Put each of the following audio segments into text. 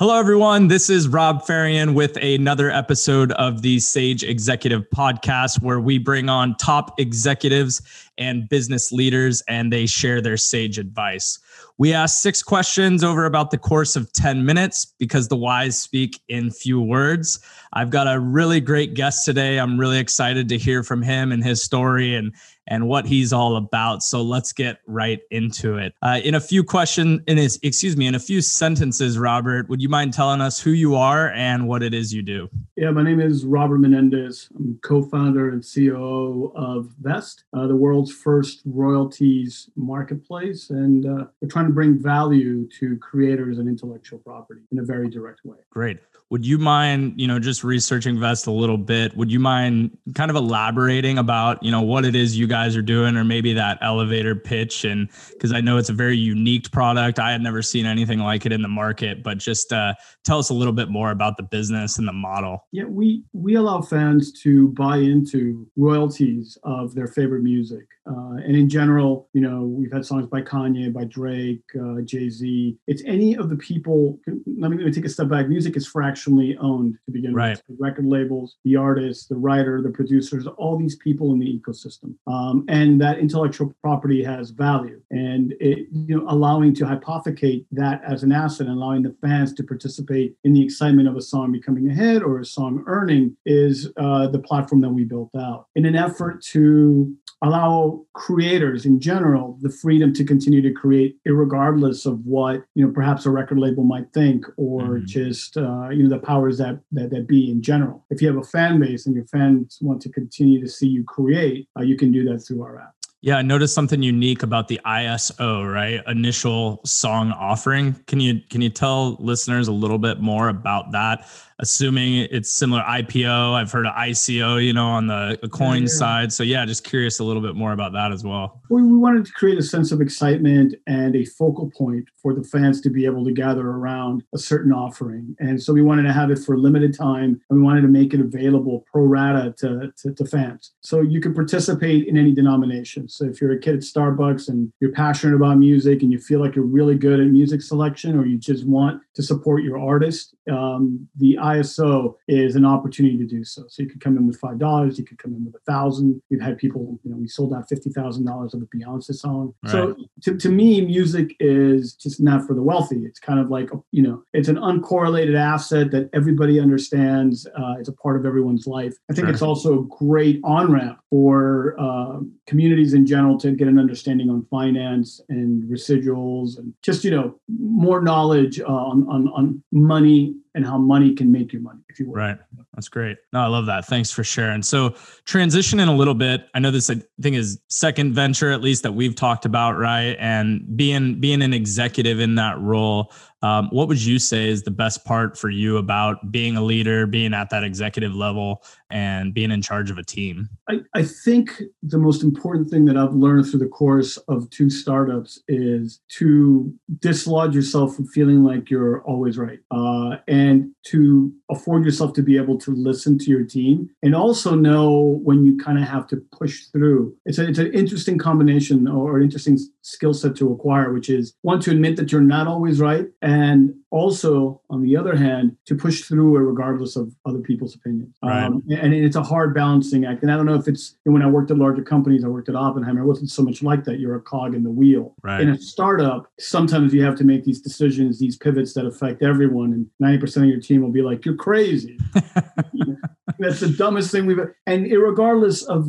Hello, everyone. This is Robb Fahrion with another episode of the Sage Executive Podcast, where we bring on top executives and business leaders and they share their sage advice. We ask six questions over about the course of 10 minutes because the wise speak in few words. I've got a really great guest today. I'm really excited to hear from him and his story and and what he's all about. So let's get right into it. Uh, in a few questions, in his, excuse me, in a few sentences, Robert, would you mind telling us who you are and what it is you do? Yeah, my name is Robert Menendez. I'm co-founder and COO of Vezt, uh, the world's first royalties marketplace, and uh, we're trying to bring value to creators and intellectual property in a very direct way. Great. Would you mind, you know, just researching Vezt a little bit? Would you mind kind of elaborating about, you know, what it is you guys are doing, or maybe that elevator pitch? And because I know it's a very unique product, I had never seen anything like it in the market. But just uh, tell us a little bit more about the business and the model. Yeah, we we allow fans to buy into royalties of their favorite music, uh, and in general, you know, we've had songs by Kanye, by Drake, uh, Jay Z. It's any of the people. Let me, let me take a step back. Music is fractionally owned to begin right. with. The record labels, the artists, the writer, the producers, all these people in the ecosystem. Um, and that intellectual property has value. And it, you know, allowing to hypothecate that as an asset and allowing the fans to participate in the excitement of a song becoming a hit or a song earning is uh, the platform that we built out. In an effort to allow creators in general the freedom to continue to create regardless of what you know perhaps a record label might think or mm-hmm. just uh, you know the powers that, that that be in general if you have a fan base and your fans want to continue to see you create uh, you can do that through our app yeah, I noticed something unique about the ISO, right? Initial song offering. Can you can you tell listeners a little bit more about that? Assuming it's similar IPO. I've heard of ICO, you know, on the, coin yeah, side. So yeah, just curious a little bit more about that as well. We, we wanted to create a sense of excitement and a focal point for the fans to be able to gather around a certain offering. And so we wanted to have it for a limited time and we wanted to make it available pro rata to, to, to fans. So you can participate in any denomination. So if you're a kid at Starbucks and you're passionate about music and you feel like you're really good at music selection or you just want to support your artist, um, the ISO is an opportunity to do so. So you could come in with five dollars, you could come in with a thousand. We've had people, you know, we sold out fifty thousand dollars of a Beyonce song. Right. So to, to me, music is just not for the wealthy. It's kind of like you know, it's an uncorrelated asset that everybody understands. Uh, it's a part of everyone's life. I think sure. it's also a great on ramp for uh, communities in general to get an understanding on finance and residuals and just you know more knowledge uh, on, on on money and how money can make you money, if you will. Right. That's great. No, I love that. Thanks for sharing. So transitioning a little bit. I know this I think is second venture, at least that we've talked about, right? And being being an executive in that role. Um, what would you say is the best part for you about being a leader, being at that executive level, and being in charge of a team? I, I think the most important thing that I've learned through the course of two startups is to dislodge yourself from feeling like you're always right uh, and to afford yourself to be able to listen to your team and also know when you kind of have to push through. It's, a, it's an interesting combination or interesting skill set to acquire, which is one, to admit that you're not always right and also on the other hand to push through it regardless of other people's opinions right. um, and it's a hard balancing act and i don't know if it's when i worked at larger companies i worked at oppenheimer it wasn't so much like that you're a cog in the wheel right. in a startup sometimes you have to make these decisions these pivots that affect everyone and 90% of your team will be like you're crazy that's the dumbest thing we've and regardless of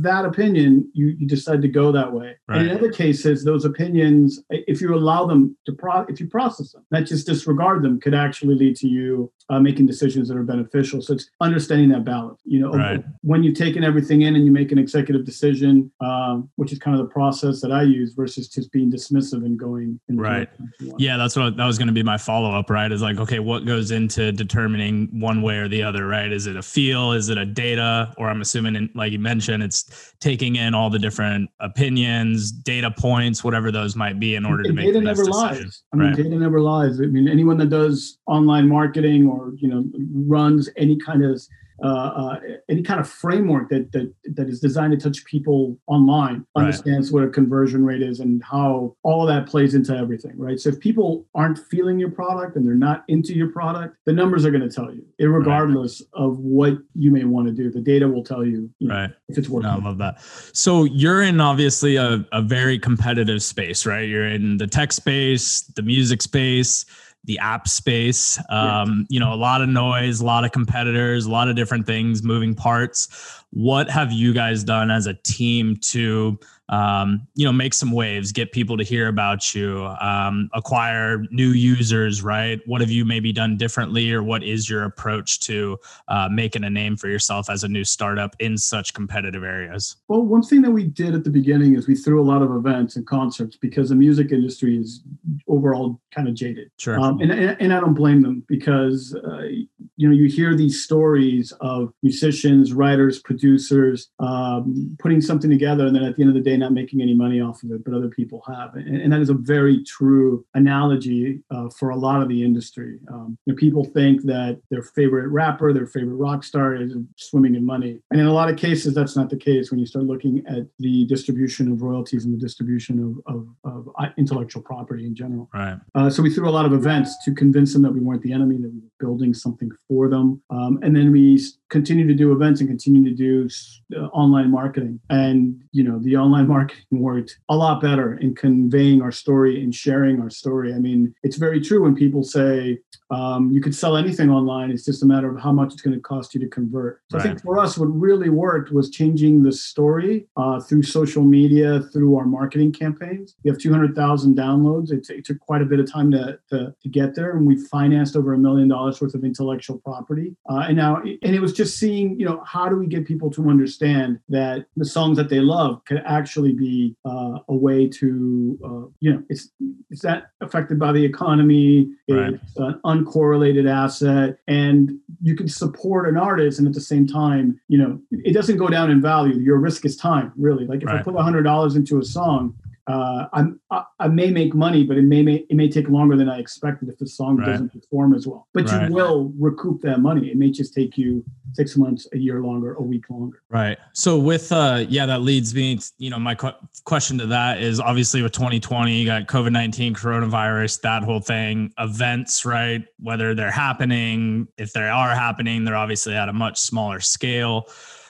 that opinion you, you decide to go that way right. and in other cases those opinions if you allow them to pro if you process them not just disregard them could actually lead to you uh, making decisions that are beneficial. So it's understanding that balance you know right. when you've taken everything in and you make an executive decision um, which is kind of the process that i use versus just being dismissive and going right. yeah that's what that was going to be my follow-up right? Is like okay what goes into determining one way or the other right? Is it a feel? Is it a data? Or i'm assuming in, like you mentioned it's taking in all the different opinions data points whatever those might be in order to make data never decision. lies. I mean right. data never lies. I mean anyone that does online marketing or you know runs any kind of uh, uh, any kind of framework that, that that is designed to touch people online understands what a conversion rate is and how all of that plays into everything, right? So if people aren't feeling your product and they're not into your product, the numbers are going to tell you, regardless right. of what you may want to do. The data will tell you, you right, know, if it's working. No, I love that. So you're in obviously a, a very competitive space, right? You're in the tech space, the music space the app space. Um, you know, a lot of noise, a lot of competitors, a lot of different things, moving parts. What have you guys done as a team to um, you know, make some waves, get people to hear about you, um, acquire new users, right? What have you maybe done differently, or what is your approach to uh, making a name for yourself as a new startup in such competitive areas? Well, one thing that we did at the beginning is we threw a lot of events and concerts because the music industry is overall kind of jaded. Sure. Um, and, and I don't blame them because, uh, you know, you hear these stories of musicians, writers, producers um, putting something together, and then at the end of the day, not making any money off of it, but other people have. And, and that is a very true analogy uh, for a lot of the industry. Um, you know, people think that their favorite rapper, their favorite rock star is swimming in money. And in a lot of cases, that's not the case when you start looking at the distribution of royalties and the distribution of, of, of uh, intellectual property in general. Right. Uh, so we threw a lot of events to convince them that we weren't the enemy, that we were building something for them. Um, and then we continue to do events and continue to do uh, online marketing. And, you know, the online marketing worked a lot better in conveying our story and sharing our story. I mean, it's very true when people say um, you could sell anything online. It's just a matter of how much it's going to cost you to convert. So right. I think for us, what really worked was changing the story uh, through social media, through our marketing campaigns. We have 200,000 downloads. It, it, took quite a bit of time to, to, to, get there. And we financed over a million dollars worth of intellectual property. Uh, and now, and it was just seeing, you know, how do we get people to understand that the songs that they love could actually be uh, a way to, uh, you know, it's it's that affected by the economy. Right. It's an uncorrelated asset, and you can support an artist, and at the same time, you know, it doesn't go down in value. Your risk is time, really. Like if right. I put a hundred dollars into a song, uh, I'm, I, I, may make money, but it may, may, it may take longer than I expected if the song right. doesn't perform as well. But right. you will recoup that money. It may just take you six months, a year longer, a week longer. Right. So with uh, yeah, that leads me. To, you know, my qu- question to that is obviously with 2020, you got COVID 19, coronavirus, that whole thing, events, right? Whether they're happening, if they are happening, they're obviously at a much smaller scale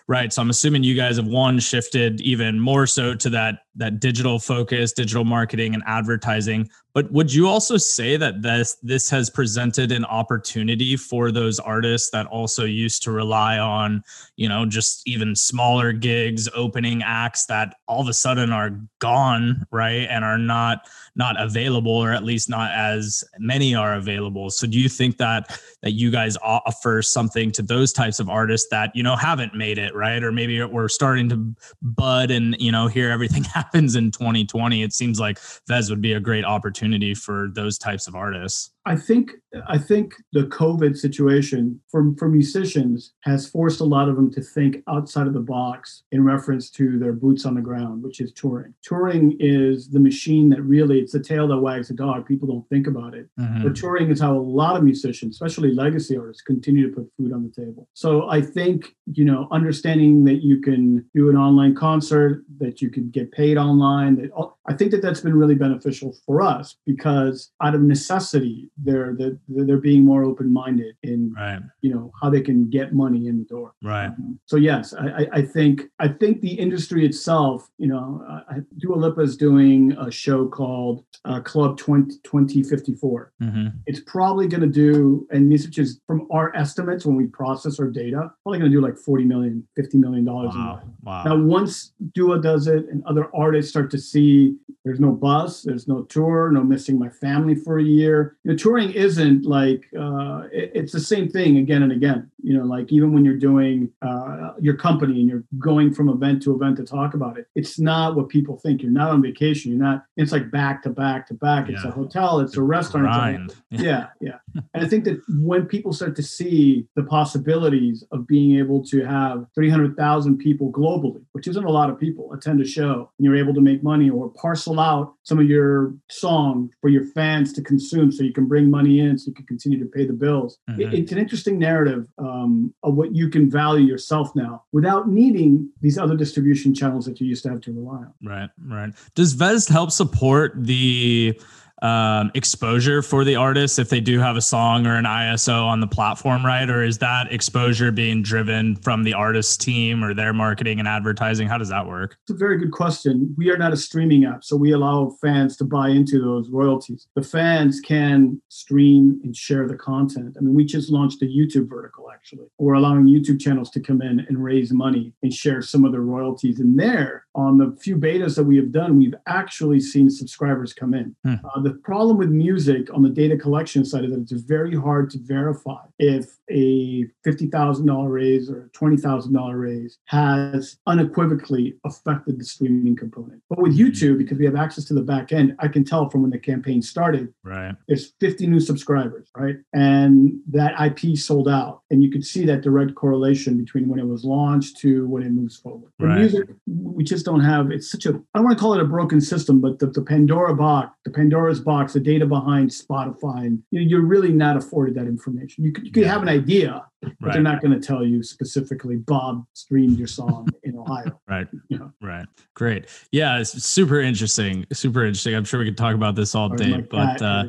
right so i'm assuming you guys have one shifted even more so to that that digital focus, digital marketing and advertising. But would you also say that this this has presented an opportunity for those artists that also used to rely on, you know, just even smaller gigs, opening acts that all of a sudden are gone, right? And are not not available or at least not as many are available. So do you think that that you guys offer something to those types of artists that, you know, haven't made it, right? Or maybe we're starting to bud and, you know, hear everything happen happens in 2020, it seems like Vezt would be a great opportunity for those types of artists. I think I think the COVID situation for, for musicians has forced a lot of them to think outside of the box in reference to their boots on the ground, which is touring. Touring is the machine that really it's the tail that wags the dog. People don't think about it. Mm-hmm. But touring is how a lot of musicians, especially legacy artists, continue to put food on the table. So I think, you know, understanding that you can do an online concert, that you can get paid online, that I think that that's been really beneficial for us because out of necessity, they're they're, they're being more open minded in right. you know how they can get money in the door. Right. Um, so yes, I, I think I think the industry itself, you know, uh, Dua Lipa is doing a show called uh, Club 20, 2054. Mm-hmm. It's probably going to do, and this is just from our estimates when we process our data, probably going to do like 40 million, 50 million dollars. Wow. wow. Now once Dua does it and other artists start to see there's no bus, there's no tour, no missing my family for a year. You know, touring isn't like uh, it, it's the same thing again and again. You know, like even when you're doing uh, your company and you're going from event to event to talk about it, it's not what people think. You're not on vacation. You're not. It's like back to back to back. It's yeah. a hotel. It's a restaurant. A, yeah, yeah. and I think that when people start to see the possibilities of being able to have 300,000 people globally, which isn't a lot of people, attend a show, and you're able to make money or parcel out some of your song for your fans to consume, so you can bring bring money in so you can continue to pay the bills. Mm-hmm. It, it's an interesting narrative um, of what you can value yourself now without needing these other distribution channels that you used to have to rely on. Right, right. Does Vezt help support the um, exposure for the artists if they do have a song or an ISO on the platform, right? Or is that exposure being driven from the artist team or their marketing and advertising? How does that work? It's a very good question. We are not a streaming app, so we allow fans to buy into those royalties. The fans can stream and share the content. I mean, we just launched a YouTube vertical actually. We're allowing YouTube channels to come in and raise money and share some of the royalties. And there, on the few betas that we have done, we've actually seen subscribers come in. Hmm. Uh, the problem with music on the data collection side is that it's very hard to verify if a $50,000 raise or a $20,000 raise has unequivocally affected the streaming component. But with mm-hmm. YouTube, because we have access to the back end, I can tell from when the campaign started, right? There's 50 new subscribers, right? And that IP sold out. And you could see that direct correlation between when it was launched to when it moves forward. With right. music, we just don't have, it's such a, I don't want to call it a broken system, but the, the Pandora box, the Pandora's box, the data behind Spotify, and you are really not afforded that information. You could, you could yeah. have an idea, but right. they're not going to tell you specifically bob streamed your song in ohio. Right. You know? right. Great. Yeah it's super interesting super interesting. I'm sure we could talk about this all day but uh,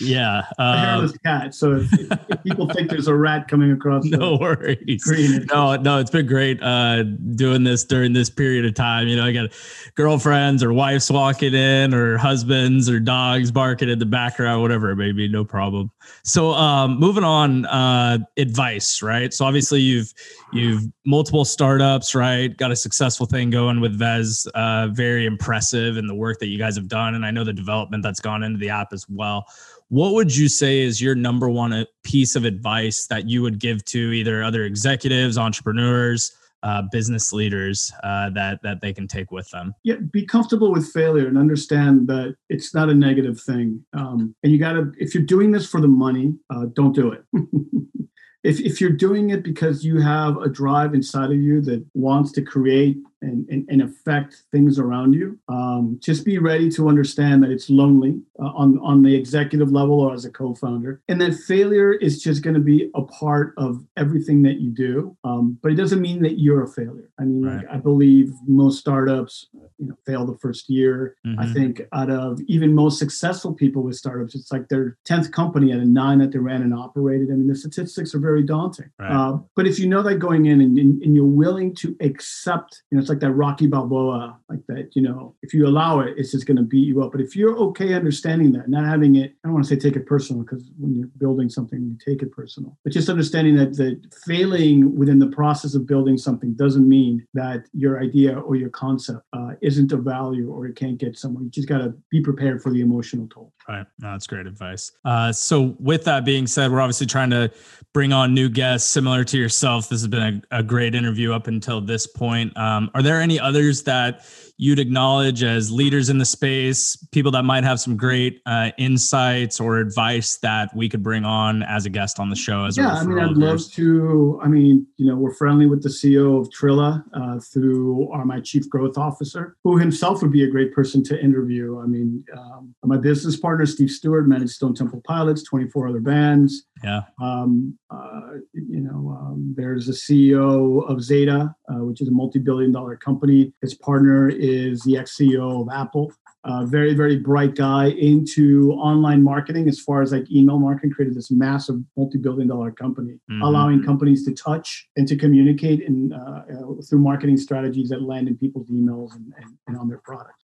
yeah uh, a hairless cat so if, if, people think there's a rat coming across no worries. screen, no no it's been great uh, doing this during this period of time. You know i got girlfriends or wives walking in or husbands or dogs barking in the background whatever it may be no problem. So um, moving on uh, advice advice, right? So obviously you've you've multiple startups, right? Got a successful thing going with Vezt. Uh, very impressive in the work that you guys have done, and I know the development that's gone into the app as well. What would you say is your number one uh, piece of advice that you would give to either other executives, entrepreneurs? Uh, business leaders uh, that that they can take with them. Yeah, be comfortable with failure and understand that it's not a negative thing. Um, and you got to, if you're doing this for the money, uh, don't do it. if, if you're doing it because you have a drive inside of you that wants to create and, and, and affect things around you. Um, just be ready to understand that it's lonely uh, on, on the executive level or as a co founder. And that failure is just going to be a part of everything that you do. Um, but it doesn't mean that you're a failure. I mean, right. like, I believe most startups you know, fail the first year. Mm-hmm. I think out of even most successful people with startups, it's like their 10th company at a nine that they ran and operated. I mean, the statistics are very daunting. Right. Uh, but if you know that going in and, and, and you're willing to accept, you know, it's like that Rocky Balboa, like that, you know, if you allow it, it's just going to beat you up. But if you're okay understanding that, not having it, I don't want to say take it personal because when you're building something, you take it personal, but just understanding that that failing within the process of building something doesn't mean that your idea or your concept uh, isn't of value or it can't get somewhere. You just got to be prepared for the emotional toll. Right. No, that's great advice. Uh, so, with that being said, we're obviously trying to bring on new guests similar to yourself. This has been a, a great interview up until this point. Um, are there any others that you'd acknowledge as leaders in the space, people that might have some great uh, insights or advice that we could bring on as a guest on the show? As yeah, I mean, I'd love to. I mean, you know, we're friendly with the CEO of Triller uh, through our, my chief growth officer, who himself would be a great person to interview. I mean, um, my business partner Steve Stewart managed Stone Temple Pilots, 24 other bands. Yeah. Um, uh, you know, um, there's a CEO of Zeta, uh, which is a multi-billion dollar company. His partner is the ex-CEO of Apple. Uh, very, very bright guy into online marketing as far as like email marketing, created this massive multi-billion dollar company, mm-hmm. allowing companies to touch and to communicate in, uh, uh, through marketing strategies that land in people's emails and, and, and on their products.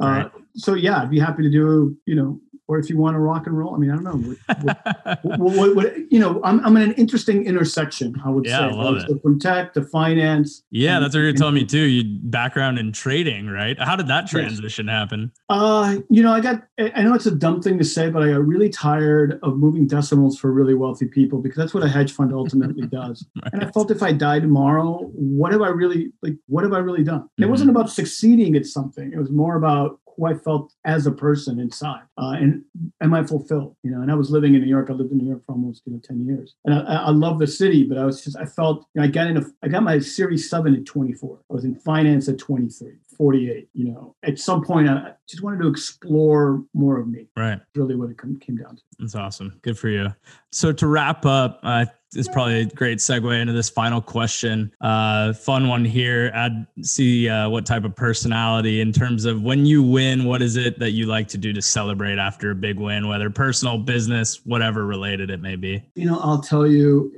Uh, right. so yeah, I'd be happy to do, you know, or if you want to rock and roll. I mean, I don't know. What, what, what, what, you know, I'm, I'm in an interesting intersection. I would yeah, say. I love it. So from tech to finance. Yeah, and, that's what you're telling me too. You background in trading, right? How did that transition yes. happen? Uh, you know, I got. I know it's a dumb thing to say, but I got really tired of moving decimals for really wealthy people because that's what a hedge fund ultimately does. right. And I felt if I die tomorrow, what have I really like? What have I really done? Mm-hmm. It wasn't about succeeding at something. It was more about who I felt as a person inside, uh, and am I fulfilled? You know, and I was living in New York. I lived in New York for almost you know ten years, and I, I love the city, but I was just I felt you know, I got in a I got my Series Seven at 24. I was in finance at 23. 48. You know, at some point, I just wanted to explore more of me. Right. Really, what it came down to. That's awesome. Good for you. So to wrap up, uh, is probably a great segue into this final question. Uh, fun one here. i'd see uh, what type of personality in terms of when you win. What is it that you like to do to celebrate after a big win, whether personal, business, whatever related it may be? You know, I'll tell you,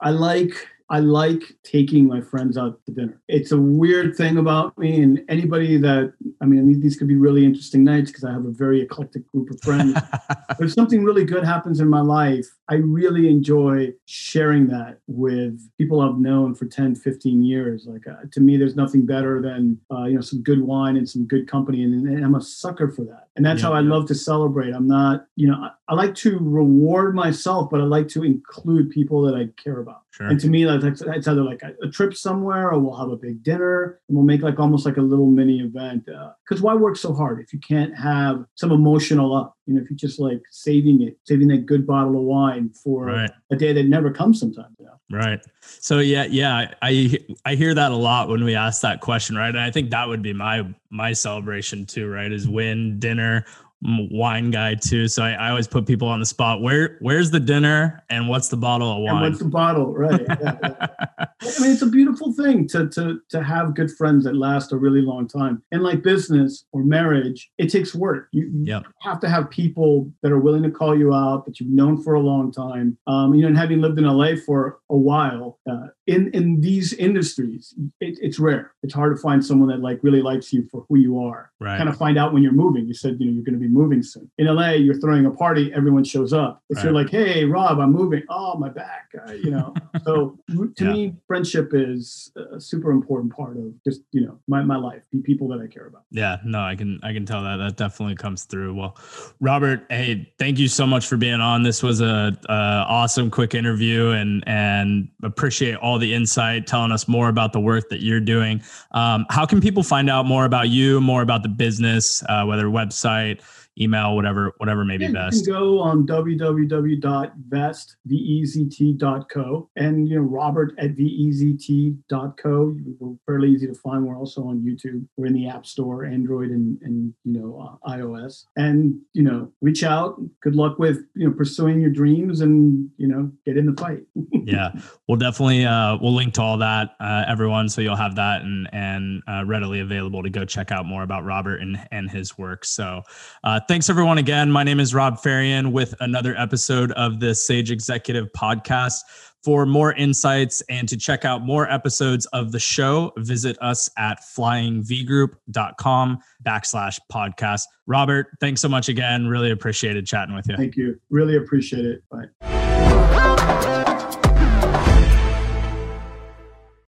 I like I like taking my friends out to dinner. It's a weird thing about me, and anybody that I mean, these could be really interesting nights because I have a very eclectic group of friends. if something really good happens in my life, I really enjoy sharing that with people I've known for 10, 15 years. Like uh, to me, there's nothing better than uh, you know some good wine and some good company, and, and I'm a sucker for that. And that's yeah, how I love to celebrate. I'm not, you know, I, I like to reward myself, but I like to include people that I care about. Sure. And to me, that's it's either like a, a, trip somewhere, or we'll have a big dinner, and we'll make like almost like a little mini event. Because uh, why work so hard if you can't have some emotional up? You know, if you're just like saving it, saving that good bottle of wine for right. a day that never comes sometimes. You know? Right. So yeah, yeah, I I hear that a lot when we ask that question, right? And I think that would be my my celebration too, right? Is win dinner wine guy too, so I, I, always put people on the spot. Where where's the dinner and what's the bottle of wine? And what's the bottle? Right. Yeah, yeah. I mean, it's a beautiful thing to to to have good friends that last a really long time. And like business or marriage, it takes work. You, you yep. have to have people that are willing to call you out that you've known for a long time. Um, you know, and having lived in LA for a while, uh, in in these industries, it, it's rare. It's hard to find someone that like really likes you for who you are. Right. Kind of find out when you're moving. You said you know you're going to be moving soon. In LA, you're throwing a party, everyone shows up. If right. you're like, hey, Rob, I'm moving. Oh, my back. Uh, you know. so to yeah. me, friendship is a super important part of just you know my my life. The people that I care about. Yeah. No, I can I can tell that that definitely comes through. Well, Robert, hey, thank you so much for being on. This was a, a awesome quick interview, and and appreciate all the insight, telling us more about the work that you're doing. Um, how can people find out more about you, more about the business, uh, whether website? email, whatever, whatever may be yeah, best. You can go on www.vezt.co and you know Robert at vezt.co. We're fairly easy to find. We're also on YouTube. We're in the App Store, Android and and you know uh, iOS. And you know, reach out. Good luck with you know pursuing your dreams and you know get in the fight. yeah, we'll definitely uh, we'll link to all that, uh, everyone, so you'll have that and and uh, readily available to go check out more about Robert and and his work. So. Uh, thanks everyone again. My name is Robb Fahrion with another episode of the Sage Executive Podcast. For more insights and to check out more episodes of the show, visit us at flyingvgroup.com backslash podcast. Robert, thanks so much again. Really appreciated chatting with you. Thank you. Really appreciate it. Bye.